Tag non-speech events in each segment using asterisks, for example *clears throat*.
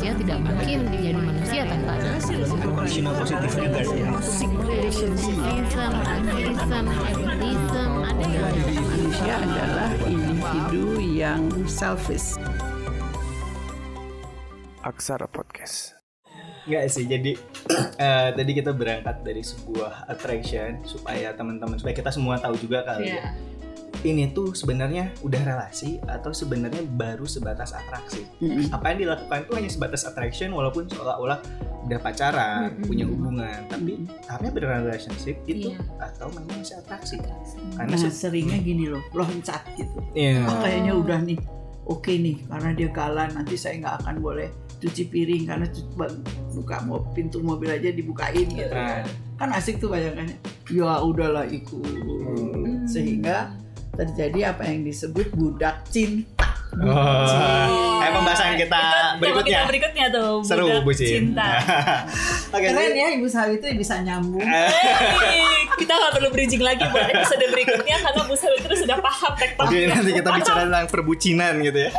manusia tidak mungkin jadi manusia tanpa juga sih. Racism, atheism, atheism, ada Manusia adalah individu yang selfish. Aksara Podcast. Enggak sih, jadi *clears throat* eh, tadi kita berangkat dari sebuah attraction supaya teman-teman supaya kita semua tahu juga kali ya. Ini tuh sebenarnya udah relasi atau sebenarnya baru sebatas atraksi. Mm-mm. Apa yang dilakukan tuh hanya sebatas attraction walaupun seolah-olah udah pacaran, Mm-mm. punya hubungan, tapi tahapnya beneran relationship gitu Iya. atau memang masih atraksi. Karena Nah se- seringnya gini loh, loncat gitu. Iya. Oh, kayaknya udah nih, oke nih, karena dia galan nanti saya nggak akan boleh cuci piring karena cu- ba- buka mau pintu mobil aja dibukain gitu. Kan asik tuh bayangannya. Ya udahlah ikut. Hmm. Sehingga terjadi apa yang disebut budak cinta. Oh, kayak pembahasan kita Tema berikutnya. kita berikutnya tuh Seru budak bucin. cinta. *laughs* Oke, Keren ya Ibu Sawi itu bisa nyambung. Hei, kita nggak perlu bridging lagi buat episode berikutnya karena Bu Sawi terus sudah paham Oke, tektoniknya. nanti kita bicara tentang perbucinan gitu ya.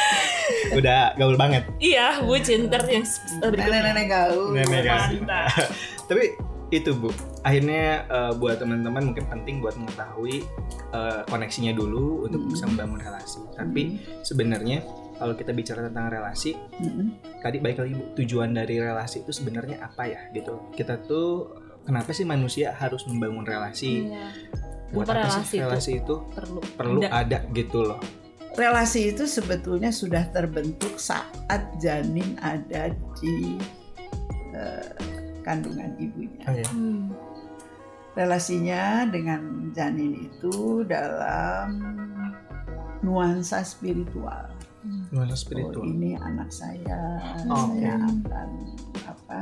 *laughs* Udah gaul banget. Iya, bucin ter yang berikutnya. Nenek-nenek gaul. Nenek gaul. *laughs* Tapi itu Bu, akhirnya eh, buat teman-teman mungkin penting buat mengetahui eh, koneksinya dulu untuk Hmm. bisa membangun relasi. Tapi sebenarnya kalau kita bicara tentang relasi, Mm-mm. tadi baik lagi tujuan dari relasi itu sebenarnya apa ya gitu. Kita tuh kenapa sih manusia harus membangun relasi? Iya. Buat Kenapa apa relasi sih itu relasi itu perlu perlu ada. ada gitu loh. relasi itu sebetulnya sudah terbentuk saat janin ada di eh, kandungan ibunya. Hmm. Relasinya dengan janin itu dalam nuansa spiritual. Nuansa Oh, spiritual. ini anak saya, Oke. saya akan apa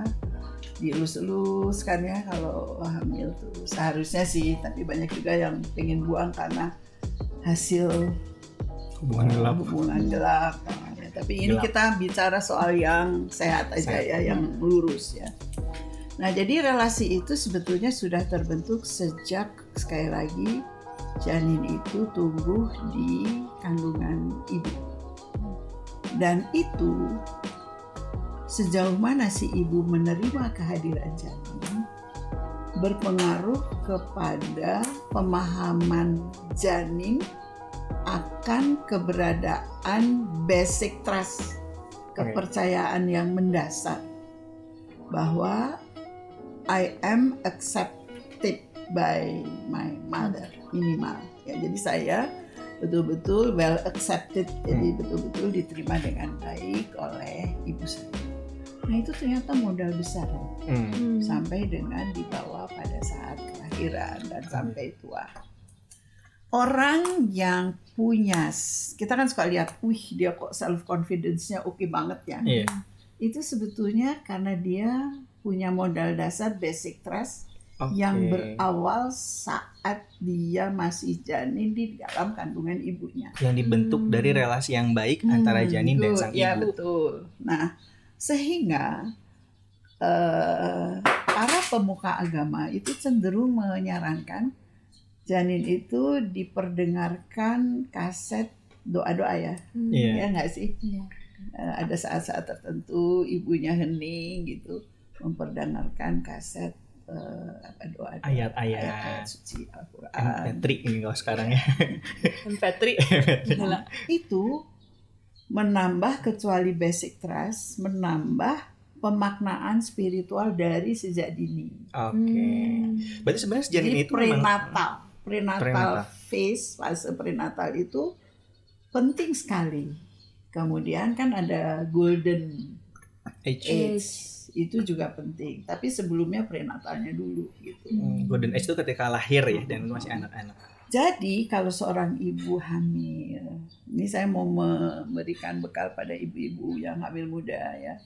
dielus-elus kan ya kalau hamil tuh seharusnya sih tapi banyak juga yang pengen buang karena hasil Hubungan gelap. hubungan gelap. Tapi ini Gelap. kita bicara soal yang sehat aja Sehat. ya, yang lurus ya. Nah, jadi relasi itu sebetulnya sudah terbentuk sejak sekali lagi janin itu tumbuh di kandungan ibu. Dan itu sejauh mana si ibu menerima kehadiran janin berpengaruh kepada pemahaman janin akan keberadaan basic trust kepercayaan yang mendasar bahwa I am accepted by my mother minimal ya jadi saya betul-betul well accepted jadi betul-betul diterima dengan baik oleh ibu saya nah itu ternyata modal besar loh Hmm. Hmm. sampai dengan dibawa pada saat kelahiran dan sampai tua. Orang yang punya, kita kan suka lihat, wih dia kok self confidence-nya oke banget ya. Iya. Itu sebetulnya karena dia punya modal dasar basic trust Oke. yang berawal saat dia masih janin di dalam kandungan ibunya. yang dibentuk Hmm. dari relasi yang baik antara Hmm, janin dan good. sang Ya ibu. betul. Nah, sehingga eh, para pemuka agama itu cenderung menyarankan janin itu diperdengarkan kaset doa-doa ya, Hmm. Iya. ya nggak sih? Iya. Eh, ada saat-saat tertentu ibunya hening gitu memperdengarkan kaset eh, apa doa Ayat-ayat. ayat suci Al-Quran. MP3 ini kalau sekarang ya. *laughs* Petri. *laughs* Gila. itu menambah kecuali basic trust, menambah pemaknaan spiritual dari sejak dini. Oke. Hmm. Berarti sebenarnya janin Jadi itu memang prenatal, prenatal, Prenatal. phase, fase prenatal itu penting sekali. Kemudian kan ada golden age. age, itu juga penting. Tapi sebelumnya prenatalnya dulu gitu. Hmm, Golden age itu ketika lahir ya dan masih anak-anak. Jadi kalau seorang ibu hamil, ini saya mau memberikan bekal pada ibu-ibu yang hamil muda ya,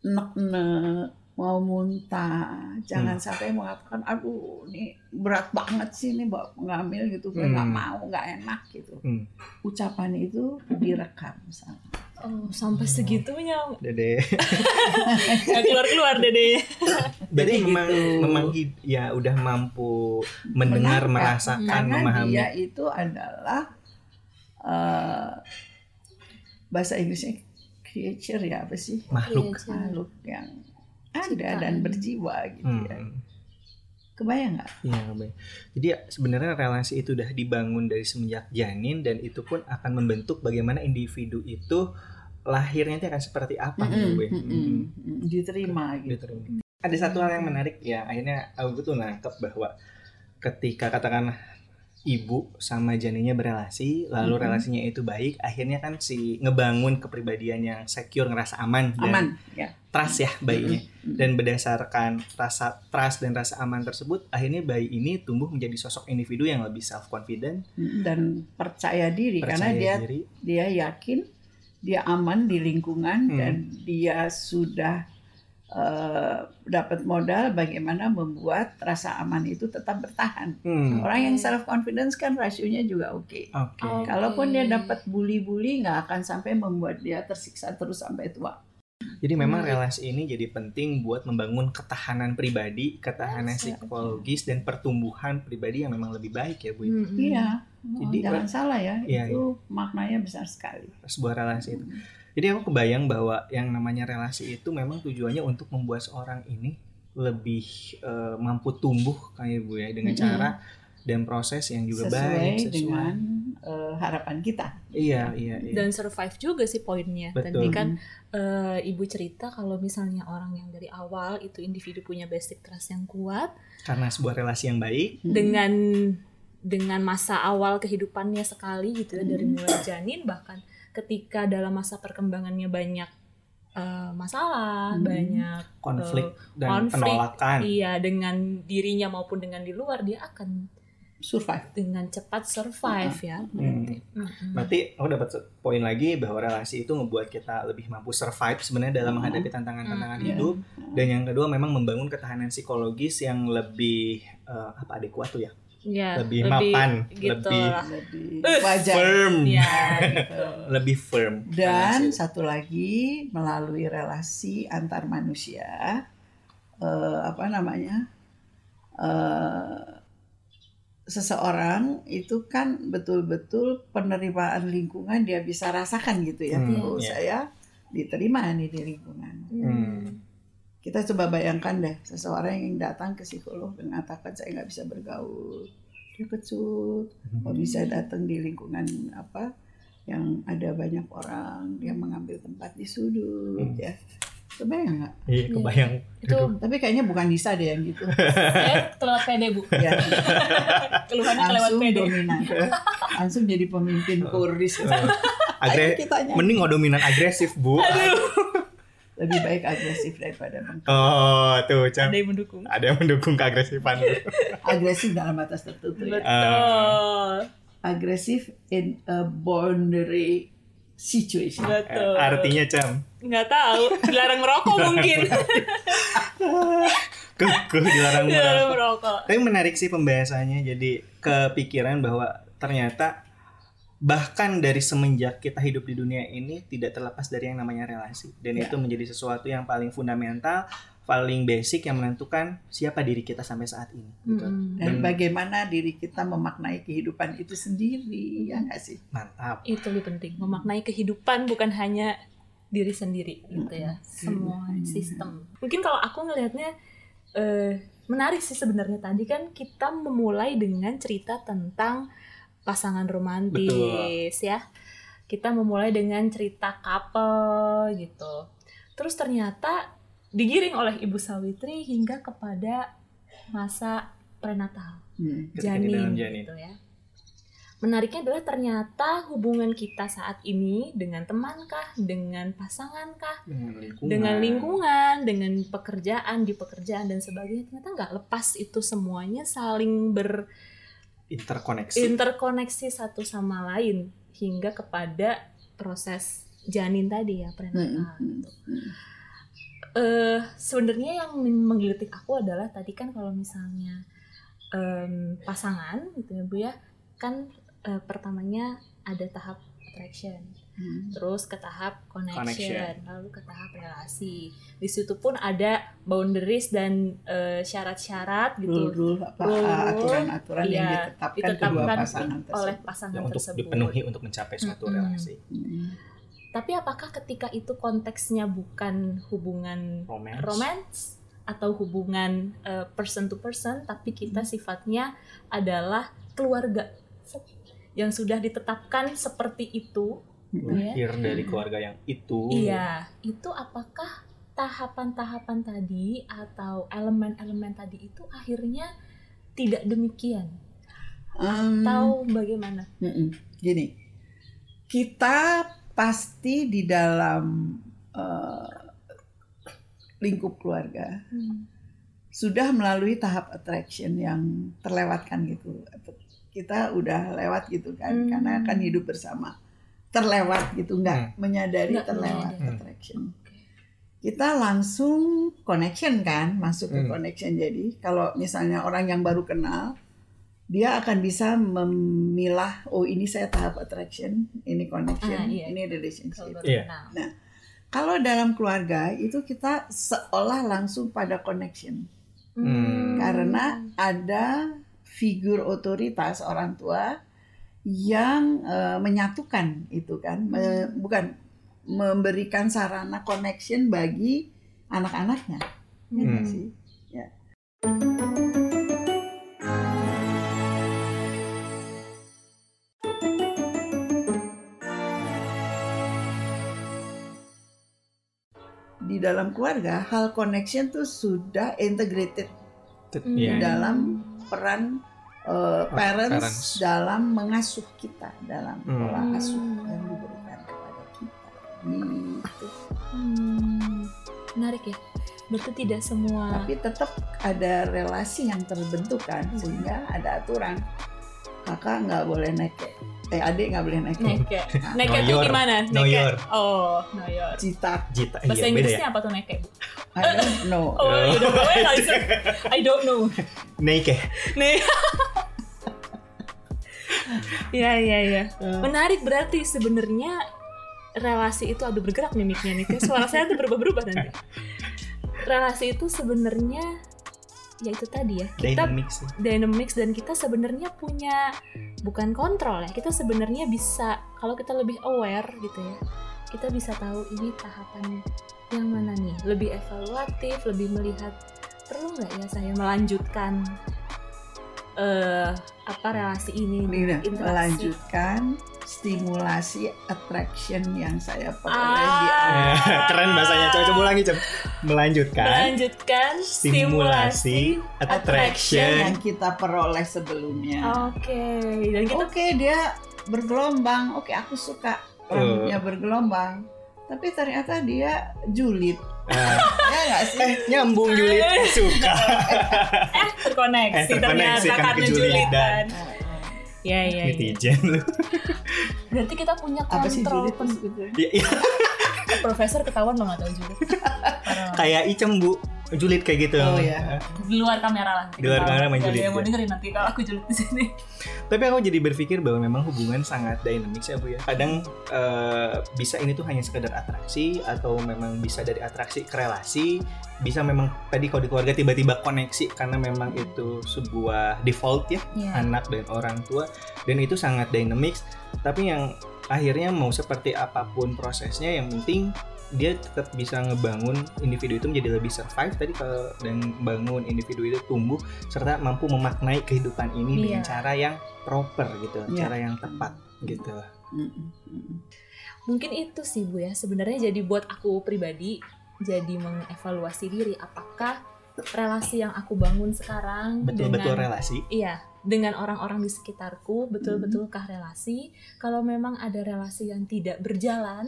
nek-nek, mau muntah, jangan sampai mengatakan, aduh ini berat banget sih ini bawa ngamil gitu, gue nggak Hmm. mau, nggak enak gitu. Hmm. Ucapan itu direkam sama. Oh, sampai segitunya Dede. *laughs* nggak keluar keluar dede. Berarti Jadi memang gitu. memang ya udah mampu mendengar, merasakan, Karena memahami. dia itu adalah eh, bahasa Inggrisnya creature ya apa sih makhluk. Makhluk yang ada Ciptaan. dan berjiwa gitu ya. Hmm. Kebayang nggak? Iya, kebayang. Jadi ya, sebenarnya relasi itu udah dibangun dari semenjak janin dan itu pun akan membentuk bagaimana individu itu lahirnya itu akan seperti apa gitu, Mm-mm, Bu. mm-mm, Mm. mm, Diterima gitu. Diterima. Ada satu hal yang menarik ya, akhirnya aku tuh nangkep bahwa ketika katakanlah ibu sama janinnya berelasi, lalu Mhm. relasinya itu baik, akhirnya kan si ngebangun kepribadian yang secure, ngerasa aman dan Aman ya. trust ya bayinya. Mm-mm. Dan berdasarkan rasa trust dan rasa aman tersebut, akhirnya bayi ini tumbuh menjadi sosok individu yang lebih self confident, Mm, dan percaya diri karena percaya dia diri. dia yakin dia aman di lingkungan Hmm. dan dia sudah eh, dapat modal bagaimana membuat rasa aman itu tetap bertahan. Hmm. Orang yang self confidence kan rasionya juga oke. Oke. Oh. Kalaupun dia dapat bully-bully nggak akan sampai membuat dia tersiksa terus sampai tua. Jadi memang Hmm. relasi ini jadi penting buat membangun ketahanan pribadi, ketahanan Yes, ya. psikologis dan pertumbuhan pribadi yang memang lebih baik ya Bu. Mm-mm. Iya, Jadi, jangan salah ya, iya, itu maknanya besar sekali. Sebuah relasi itu. Jadi aku kebayang bahwa yang namanya relasi itu memang tujuannya untuk membuat seorang ini lebih eh, mampu tumbuh kayak Bu ya dengan Mm-mm. cara dan proses yang juga sesuai baik sesuai. dengan eh, harapan kita. Iya, iya, iya. Dan survive juga sih poinnya. Betul. Tadi kan eh, ibu cerita kalau misalnya orang yang dari awal itu individu punya basic trust yang kuat Karena sebuah relasi yang baik, Hmm. dengan dengan masa awal kehidupannya sekali gitu ya dari Hmm. mulai janin bahkan ketika dalam masa perkembangannya banyak eh, masalah, Hmm. banyak konflik dan konflik, penolakan. iya dengan dirinya maupun dengan di luar dia akan survive. dengan cepat survive ya. Berarti. Mm-mm. Berarti aku dapat poin lagi bahwa relasi itu ngebuat kita lebih mampu survive sebenarnya dalam Hmm. menghadapi tantangan-tantangan Hmm. hidup. Dan yang kedua memang membangun ketahanan psikologis yang lebih eh, apa adekuat tuh ya, Ya, lebih mapan, gitu lebih lah. Lebih Eh, wajar. firm, Ya, lebih firm. Dan relasi. satu lagi melalui relasi antar manusia, eh, apa namanya, eh, seseorang itu kan betul-betul penerimaan lingkungan dia bisa rasakan gitu ya. Hmm, Oh iya. saya diterima nih di lingkungan. Hmm. Kita coba bayangkan deh seseorang yang datang ke psikolog mengatakan saya nggak bisa bergaul, dia kecut, nggak bisa datang di lingkungan apa yang ada banyak orang, dia mengambil tempat di sudut Hmm. ya. Kebayang nggak? Iya, kebayang. itu Tapi kayaknya bukan Disa deh yang gitu. *laughs* saya kelewat pede bu. ya, *laughs* Keluhannya kelewat langsung pede. dominan. Langsung jadi pemimpin kuris. Agre mending nggak dominan agresif, Bu. *laughs* Lebih baik agresif daripada meng- Oh, tuh, Cam. Ada yang mendukung. Ada yang mendukung keagresifan. agresif dalam batas tertentu ya. Betul. Agresif in a boundary situation. Betul. Artinya, Cam, nggak tahu, dilarang merokok mungkin. *laughs* kekuh dilarang dilarang merokok. merokok. Tapi menarik sih pembahasannya jadi kepikiran bahwa ternyata bahkan dari semenjak kita hidup di dunia ini tidak terlepas dari yang namanya relasi dan Ya. itu menjadi sesuatu yang paling fundamental, paling basic yang menentukan siapa diri kita sampai saat ini. Gitu. Dan Dan- bagaimana diri kita memaknai kehidupan itu sendiri, ya nggak sih? Mantap. Itu lebih penting, memaknai kehidupan bukan hanya diri sendiri gitu ya, semua Hmm. sistem. Mungkin kalau aku ngelihatnya eh, menarik sih sebenarnya tadi kan kita memulai dengan cerita tentang pasangan romantis ya. Kita memulai dengan cerita couple gitu. Terus ternyata digiring oleh Ibu Sawitri hingga kepada masa prenatal Hmm. Janin, janin. gitu ya. Menariknya adalah ternyata hubungan kita saat ini dengan temankah, dengan pasangankah, Dengan lingkungan. dengan lingkungan, dengan pekerjaan di pekerjaan dan sebagainya ternyata nggak lepas itu semuanya saling interkoneksi. berinterkoneksi satu sama lain hingga kepada proses janin tadi ya prenatal. Hmm. gitu. Eh sebenarnya yang menggelitik aku adalah tadi kan kalau misalnya em, pasangan gitu ya bu ya kan eh, pertamanya ada tahap attraction Hmm. terus ke tahap connection, Connection. lalu ke tahap relasi di situ pun ada boundaries dan eh, syarat-syarat gitu apa Rule-rule, aturan-aturan yang iya, ditetapkan kedua ditetapkan pasangan oleh tersebut. pasangan Ya, untuk tersebut dipenuhi untuk mencapai suatu Mm-mm. relasi. Hmm. Tapi apakah ketika itu konteksnya bukan hubungan Romance. romance atau hubungan eh, person to person, tapi kita sifatnya adalah keluarga yang sudah ditetapkan seperti itu. ya. lahir dari keluarga yang itu. Iya, itu apakah tahapan-tahapan tadi atau elemen-elemen tadi itu akhirnya tidak demikian Em, atau bagaimana? Gini, kita pasti di dalam eh, lingkup keluarga sudah melalui tahap attraction yang terlewatkan gitu. Kita udah lewat gitu kan, Hmm. karena akan hidup bersama. Terlewat gitu, nggak menyadari Nggak terlewat menyadari. attraction. Kita langsung connection kan, masuk ke Hmm. connection. Jadi kalau misalnya orang yang baru kenal, dia akan bisa memilah oh ini saya tahap attraction ini connection Ah, iya. ini relationship baru Iya. kenal. kalau dalam keluarga itu kita seolah langsung pada connection Hmm. karena ada figur otoritas orang tua yang eh, menyatukan itu kan Me- bukan memberikan sarana connection bagi anak-anaknya ya Hmm. sih ya dalam keluarga hal connection tuh sudah integrated Hmm. Iya. dalam peran uh, parents, parents. dalam mengasuh kita dalam Hmm. pola Hmm. asuh yang diberikan kepada kita. Gitu. Hmm, menarik ya. Berarti tidak semua Tapi tetap ada relasi yang terbentuk kan, Hmm. sehingga ada aturan. Kakak nggak boleh neke, eh adik nggak boleh neke. neke. Neke Know tuh your- gimana? Neke. your. Oh, know your. Cita, Bahasa iya beda Inggrisnya ya. apa tuh neke? I don't know. Oh, you don't know. I don't know. Nike. *laughs* Nih. Iya, iya, iya. Eh, Menarik berarti sebenarnya relasi itu aduh bergerak nih mic-nya nih. Kayak Suara saya tuh berubah-berubah nanti. *laughs* Relasi itu sebenarnya ya itu tadi ya. Kita dynamics dan kita sebenarnya punya bukan kontrol ya. Kita sebenarnya bisa kalau kita lebih aware gitu ya. Kita bisa tahu ini tahapan yang mana nih. Lebih evaluatif, lebih melihat perlu nggak ya saya melanjutkan eh apa relasi ini Ini melanjutkan stimulasi attraction yang saya peroleh di Ah. awal. *laughs* Keren bahasanya. Coba coba ulangi, Cem. Melanjutkan melanjutkan stimulasi attraction. yang kita peroleh sebelumnya. Oke, dan kita Oke dia bergelombang, oke aku suka rambutnya bergelombang, tapi ternyata dia julid, Ah, *laughs* ya nggak sih? eh nyambung Julit suka. *laughs* eh terkoneksi, Eh, terkoneksi ternyata kan karena kejulidan. julidan. Ya, ya, ya. Netizen lu. *laughs* Berarti kita punya Apa sih kontrol pen- itu sebetulnya? Iya, iya. Profesor ketahuan lo nggak tahu. *laughs* Kayak Icem Bu, julid kayak gitu. Oh, iya. di luar kamera lah. Di luar kamera main julid, Yang mau ya. dengerin nanti kalau aku julid di sini. Tapi aku jadi berpikir bahwa memang hubungan sangat dynamic ya Bu ya. Kadang eh, bisa ini tuh hanya sekedar atraksi atau memang bisa dari atraksi ke relasi, bisa memang tadi kalau di keluarga tiba-tiba koneksi karena memang itu sebuah default ya Iya. anak dan orang tua dan itu sangat dynamic. Tapi yang akhirnya mau seperti apa pun prosesnya yang penting dia tetap bisa ngebangun individu itu menjadi lebih survive tadi kalau dan bangun individu itu tumbuh serta mampu memaknai kehidupan ini dengan Iya. cara yang proper gitu, Iya. cara yang tepat gitu. Mungkin itu sih Bu ya. Sebenarnya jadi buat aku pribadi jadi mengevaluasi diri apakah relasi yang aku bangun sekarang Betul-betul dengan relasi. Iya, dengan orang-orang di sekitarku betul-betulkah relasi? Kalau memang ada relasi yang tidak berjalan,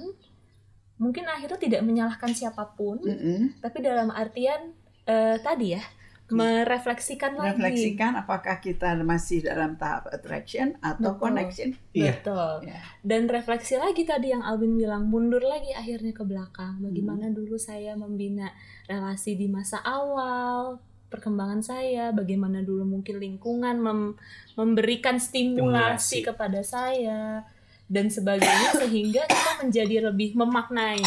mungkin akhirnya tidak menyalahkan siapa pun, Mm-mm. tapi dalam artian eh, tadi ya, merefleksikan lagi. Refleksikan apakah kita masih dalam tahap attraction atau Betul. connection. Iya. Betul. Ya. Dan refleksi lagi tadi yang Alvin bilang, mundur lagi akhirnya ke belakang. Hmm. Bagaimana dulu saya membina relasi di masa awal, perkembangan saya, bagaimana dulu mungkin lingkungan mem- memberikan stimulasi, Stimulasi. kepada saya dan sebagainya sehingga kita menjadi lebih memaknai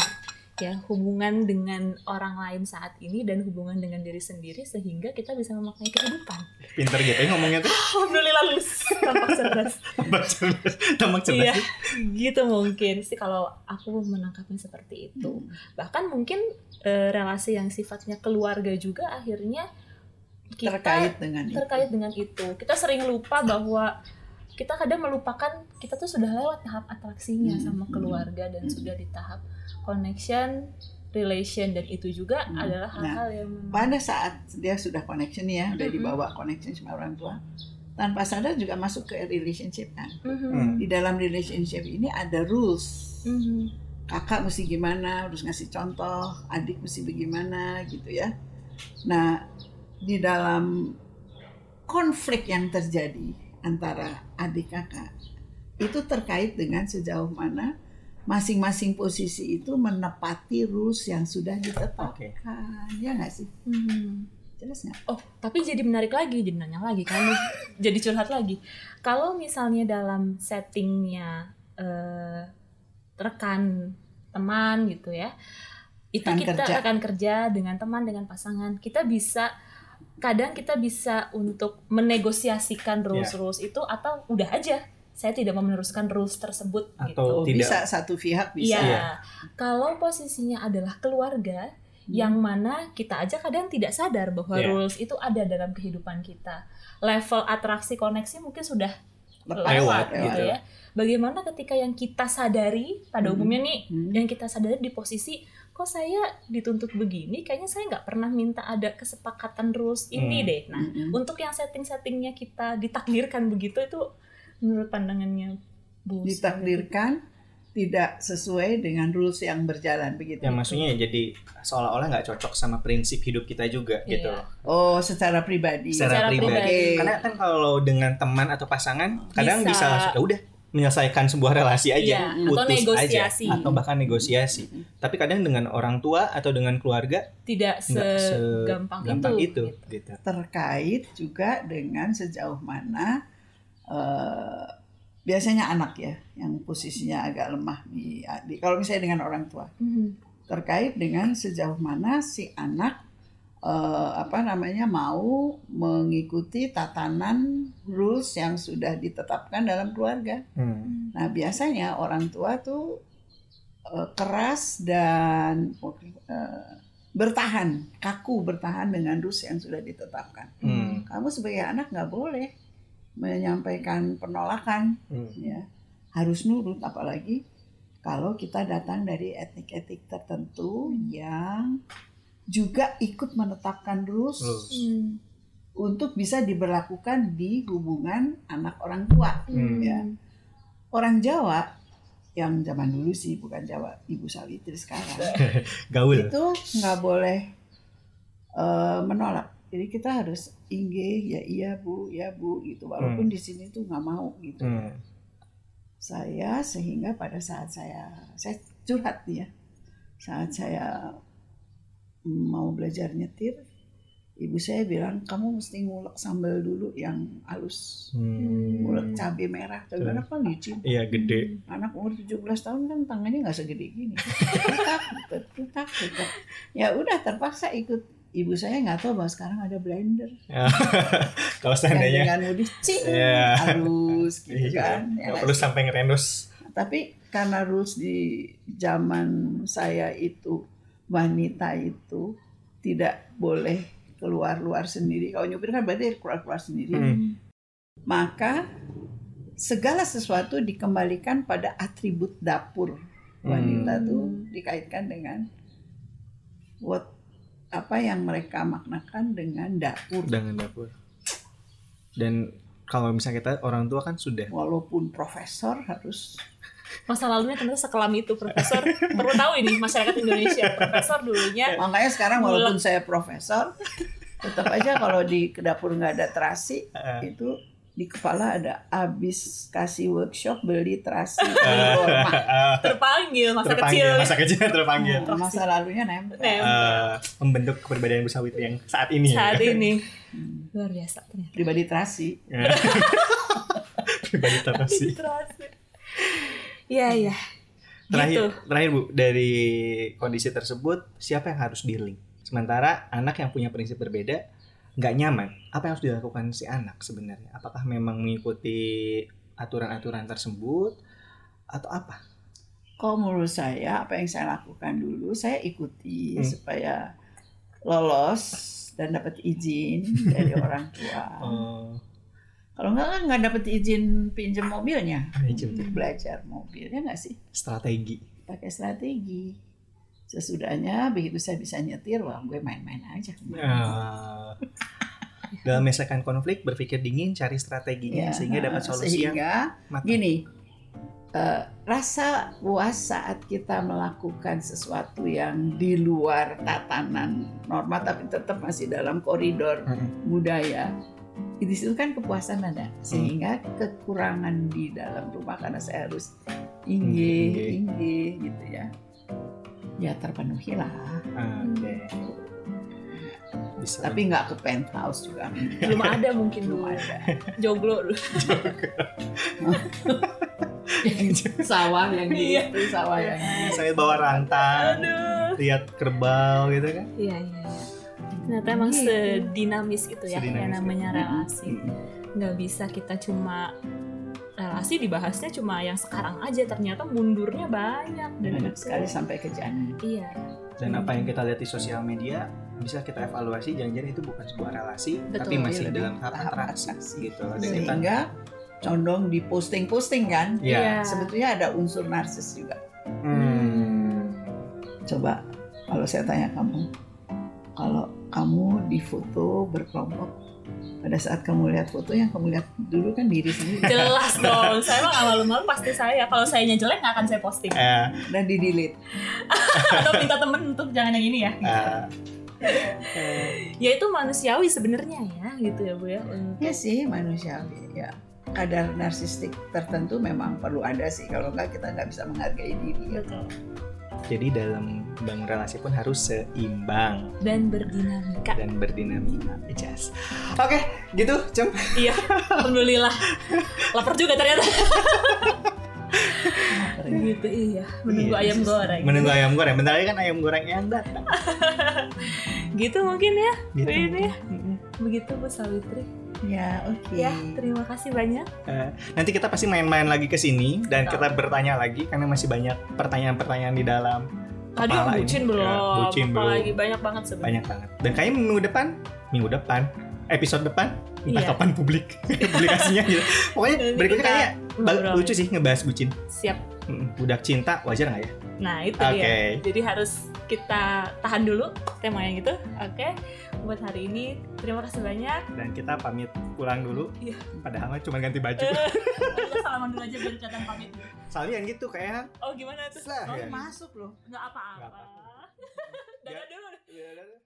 ya hubungan dengan orang lain saat ini dan hubungan dengan diri sendiri sehingga kita bisa memaknai kehidupan. Pinter gitu ya ngomongnya tuh. Alhamdulillah lulus tampak cerdas. Tampak cerdas. Tampak cerdas. Iya, gitu mungkin sih kalau aku menangkapnya seperti itu. Bahkan mungkin eh, relasi yang sifatnya keluarga juga akhirnya kita terkait dengan itu. terkait dengan itu. Kita sering lupa bahwa kita kadang melupakan kita tuh sudah lewat tahap atraksinya Hmm. sama keluarga dan Hmm. sudah di tahap connection, relation dan itu juga Hmm. adalah Nah, hal-hal yang memang- pada saat dia sudah connection ya, udah Mhm. dibawa connection sama orang tua, tanpa sadar juga masuk ke relationship kan. Mhm. Hmm. Di dalam relationship ini ada rules. Mhm. Kakak mesti gimana, harus ngasih contoh, adik mesti bagaimana gitu ya. Nah, di dalam konflik yang terjadi antara adik kakak itu terkait dengan sejauh mana masing-masing posisi itu menepati rules yang sudah ditetapkan. Oke. Ya nggak sih? Mhm. Jelas nggak? Oh, tapi jadi menarik lagi, jadi nanya lagi kan, *laughs* jadi curhat lagi. Kalau misalnya dalam settingnya eh, rekan teman gitu ya, itu Rekan kita kerja. akan kerja dengan teman dengan pasangan, kita bisa kadang kita bisa untuk menegosiasikan rules-rules itu atau udah aja saya tidak mau meneruskan rules tersebut Atau gitu. Tidak. bisa satu pihak bisa. Iya. Iya. Kalau posisinya adalah keluarga, yang mana kita aja kadang tidak sadar bahwa Iya. rules itu ada dalam kehidupan kita. Level atraksi koneksi mungkin sudah Lewat, gitu gitu. ya. Bagaimana ketika yang kita sadari pada Hmm. umumnya nih, Hmm. yang kita sadari di posisi kok saya dituntut begini, kayaknya saya nggak pernah minta ada kesepakatan rules ini Hmm. deh. Nah, Mm-mm. untuk yang setting-settingnya kita ditakdirkan begitu itu menurut pandangannya Bu. ditakdirkan tidak sesuai dengan rules yang berjalan begitu. Ya maksudnya ya jadi seolah-olah nggak cocok sama prinsip hidup kita juga Iya. gitu. Oh, secara pribadi. Secara, Secara pribadi. pribadi. Karena kan kalau dengan teman atau pasangan kadang bisa, Bisa. langsung "Ya udah menyelesaikan sebuah relasi aja, Iya, atau putus negosiasi. aja atau bahkan negosiasi. Tapi kadang dengan orang tua atau dengan keluarga tidak segampang segampang itu, itu, gitu. terkait juga dengan sejauh mana eh, biasanya anak ya yang posisinya agak lemah di, di kalau misalnya dengan orang tua Mhm. terkait dengan sejauh mana si anak eh, apa namanya mau mengikuti tatanan rules yang sudah ditetapkan dalam keluarga. Hmm. Nah biasanya orang tua tuh eh, keras dan eh, bertahan, kaku bertahan dengan rules yang sudah ditetapkan. Hmm. Kamu sebagai anak nggak boleh menyampaikan penolakan, Hmm. ya harus nurut apalagi kalau kita datang dari etnik-etnik tertentu yang juga ikut menetapkan rules Rules. Hmm. untuk bisa diberlakukan di hubungan anak orang tua. Hmm. Ya. Orang Jawa yang zaman dulu sih bukan Jawa, Ibu Sawitri sekarang *laughs* Gaul. itu nggak boleh eh, menolak. Jadi kita harus inggih ya iya bu ya bu gitu walaupun di sini tuh nggak mau gitu. Hmm. Saya sehingga pada saat saya saya curhat nih ya saat saya mau belajar nyetir ibu saya bilang kamu mesti ngulek sambal dulu yang halus. Hmm. ngulek cabai merah. Cabai Hmm. merah kan licin. Iya gede. anak umur 17 tahun kan tangannya nggak segede gini. Tutak ya udah terpaksa ikut. Ibu saya nggak tahu bahwa sekarang ada blender. *laughs* Kalau seandainya. Dengan mudah. Cing Iya. halus gitu Iya, kan. Ya nggak nggak perlu sampai ngerendos. tapi karena rules di zaman saya itu wanita itu tidak boleh keluar luar sendiri kalau nyupir kan berarti keluar keluar sendiri Hmm. maka segala sesuatu dikembalikan pada atribut dapur wanita Hmm. tuh dikaitkan dengan what apa yang mereka maknakan dengan dapur dengan dapur. Dan kalau misalnya kita orang tua kan sudah walaupun profesor harus Masa lalunya ternyata sekelam itu Profesor. Perlu tahu ini masyarakat Indonesia. Profesor dulunya makanya sekarang walaupun saya profesor tetap aja kalau di dapur nggak ada terasi eh, itu di kepala ada abis kasih workshop beli terasi *laughs* eh, terpanggil masa terpanggil kecil. masa kecil terpanggil. Nah, masa lalunya nempel Nem. Eh, membentuk kepribadian Bu yang saat ini ya. Saat ini Hmm. luar biasa ternyata. pribadi terasi Ya. *laughs* Pribadi terasi. Iya iya. terakhir Gitu. terakhir bu dari kondisi tersebut siapa yang harus dealing sementara anak yang punya prinsip berbeda nggak nyaman apa yang harus dilakukan si anak sebenarnya apakah memang mengikuti aturan-aturan tersebut atau apa Kalau menurut saya apa yang saya lakukan dulu saya ikuti Hmm. supaya lolos dan dapat izin dari *laughs* orang tua. oh Kalau enggak kan nggak dapat izin pinjam mobilnya izin untuk belajar mobilnya nggak sih strategi pakai strategi. Sesudahnya begitu saya bisa nyetir, wah gue main-main aja. Ah. dalam menyelesaikan konflik berpikir dingin cari strateginya Ya, sehingga dapat solusi yang sehingga matang. gini eh, rasa puas saat kita melakukan sesuatu yang di luar tatanan norma tapi tetap masih dalam koridor Mm-mm. budaya di situ kan kepuasan ada Hmm. sehingga kekurangan di dalam rumah karena saya harus inggi Inggi. inggi gitu ya. Ya terpenuhi lah. Ah, oke. Bisa. Tapi nggak ke penthouse juga. Belum ada mungkin. Belum dulu ada. Joglo dulu. *laughs* Sawah yang Iya. gitu sawah yang saya bawa rantang aduh. lihat kerbau gitu kan. Iya iya iya. Ternyata emang Gitu. sedinamis itu ya Sedinamis yang itu. namanya relasi Mm-mm. nggak bisa kita cuma relasi dibahasnya cuma yang sekarang aja ternyata mundurnya banyak dan banyak itu- sekali sampai ke janin iya dan apa yang kita lihat di sosial media bisa kita evaluasi jangan-jangan itu bukan sebuah relasi Betul. tapi masih Lebih dalam tahap atraksi. gitu dan kita sehingga condong di posting-posting kan ya sebetulnya ada unsur narsis juga hmm. coba kalau saya tanya kamu kalau kamu difoto berkelompok pada saat kamu lihat foto yang kamu lihat dulu kan diri sendiri. Jelas dong. Saya mah nggak malu-malu pasti saya. Kalau sayanya jelek nggak akan saya posting. Eh, dan di delete. *laughs* Atau minta temen untuk jangan yang ini ya. Eh, ya itu manusiawi sebenarnya ya gitu ya bu ya untuk ya sih manusiawi ya. Kadar narsistik tertentu memang perlu ada sih. Kalau enggak kita nggak bisa menghargai diri. Ya. Betul. Jadi dalam bangun relasi pun harus seimbang. Dan berdinamika. Dan berdinamika. Ijas. oke gitu cem. Iya alhamdulillah. Lapar juga ternyata. Gitu iya. Menunggu Iya, ayam goreng. menunggu ayam goreng. Bentar lagi kan ayam goreng yang datang. Gitu mungkin ya gitu. Ini ya. Begitu bu Sawitri ya oke ya terima kasih banyak Eh, nanti kita pasti main-main lagi ke sini dan Betul. kita bertanya lagi karena masih banyak pertanyaan-pertanyaan di dalam tadi Kepala ini. bucin Ya, belum bucin belum. apalagi banyak banget sebenarnya banyak banget. Dan kayaknya minggu depan, minggu depan, episode depan, entah Iya. kapan publik *laughs* publikasinya gitu. Pokoknya berikutnya kayaknya ba- ngobrol. lucu sih ngebahas bucin. siap Budak cinta wajar nggak ya? nah itu Oke. dia jadi harus kita tahan dulu tema yang itu oke buat hari ini terima kasih banyak Dan kita pamit pulang dulu. Iya. Padahal mah cuma ganti baju. *laughs* Kita salaman dulu aja biar kelihatan pamit Soalnya yang gitu kayak oh gimana tuh oh, ya. masuk loh nggak apa-apa apa-apa. *laughs*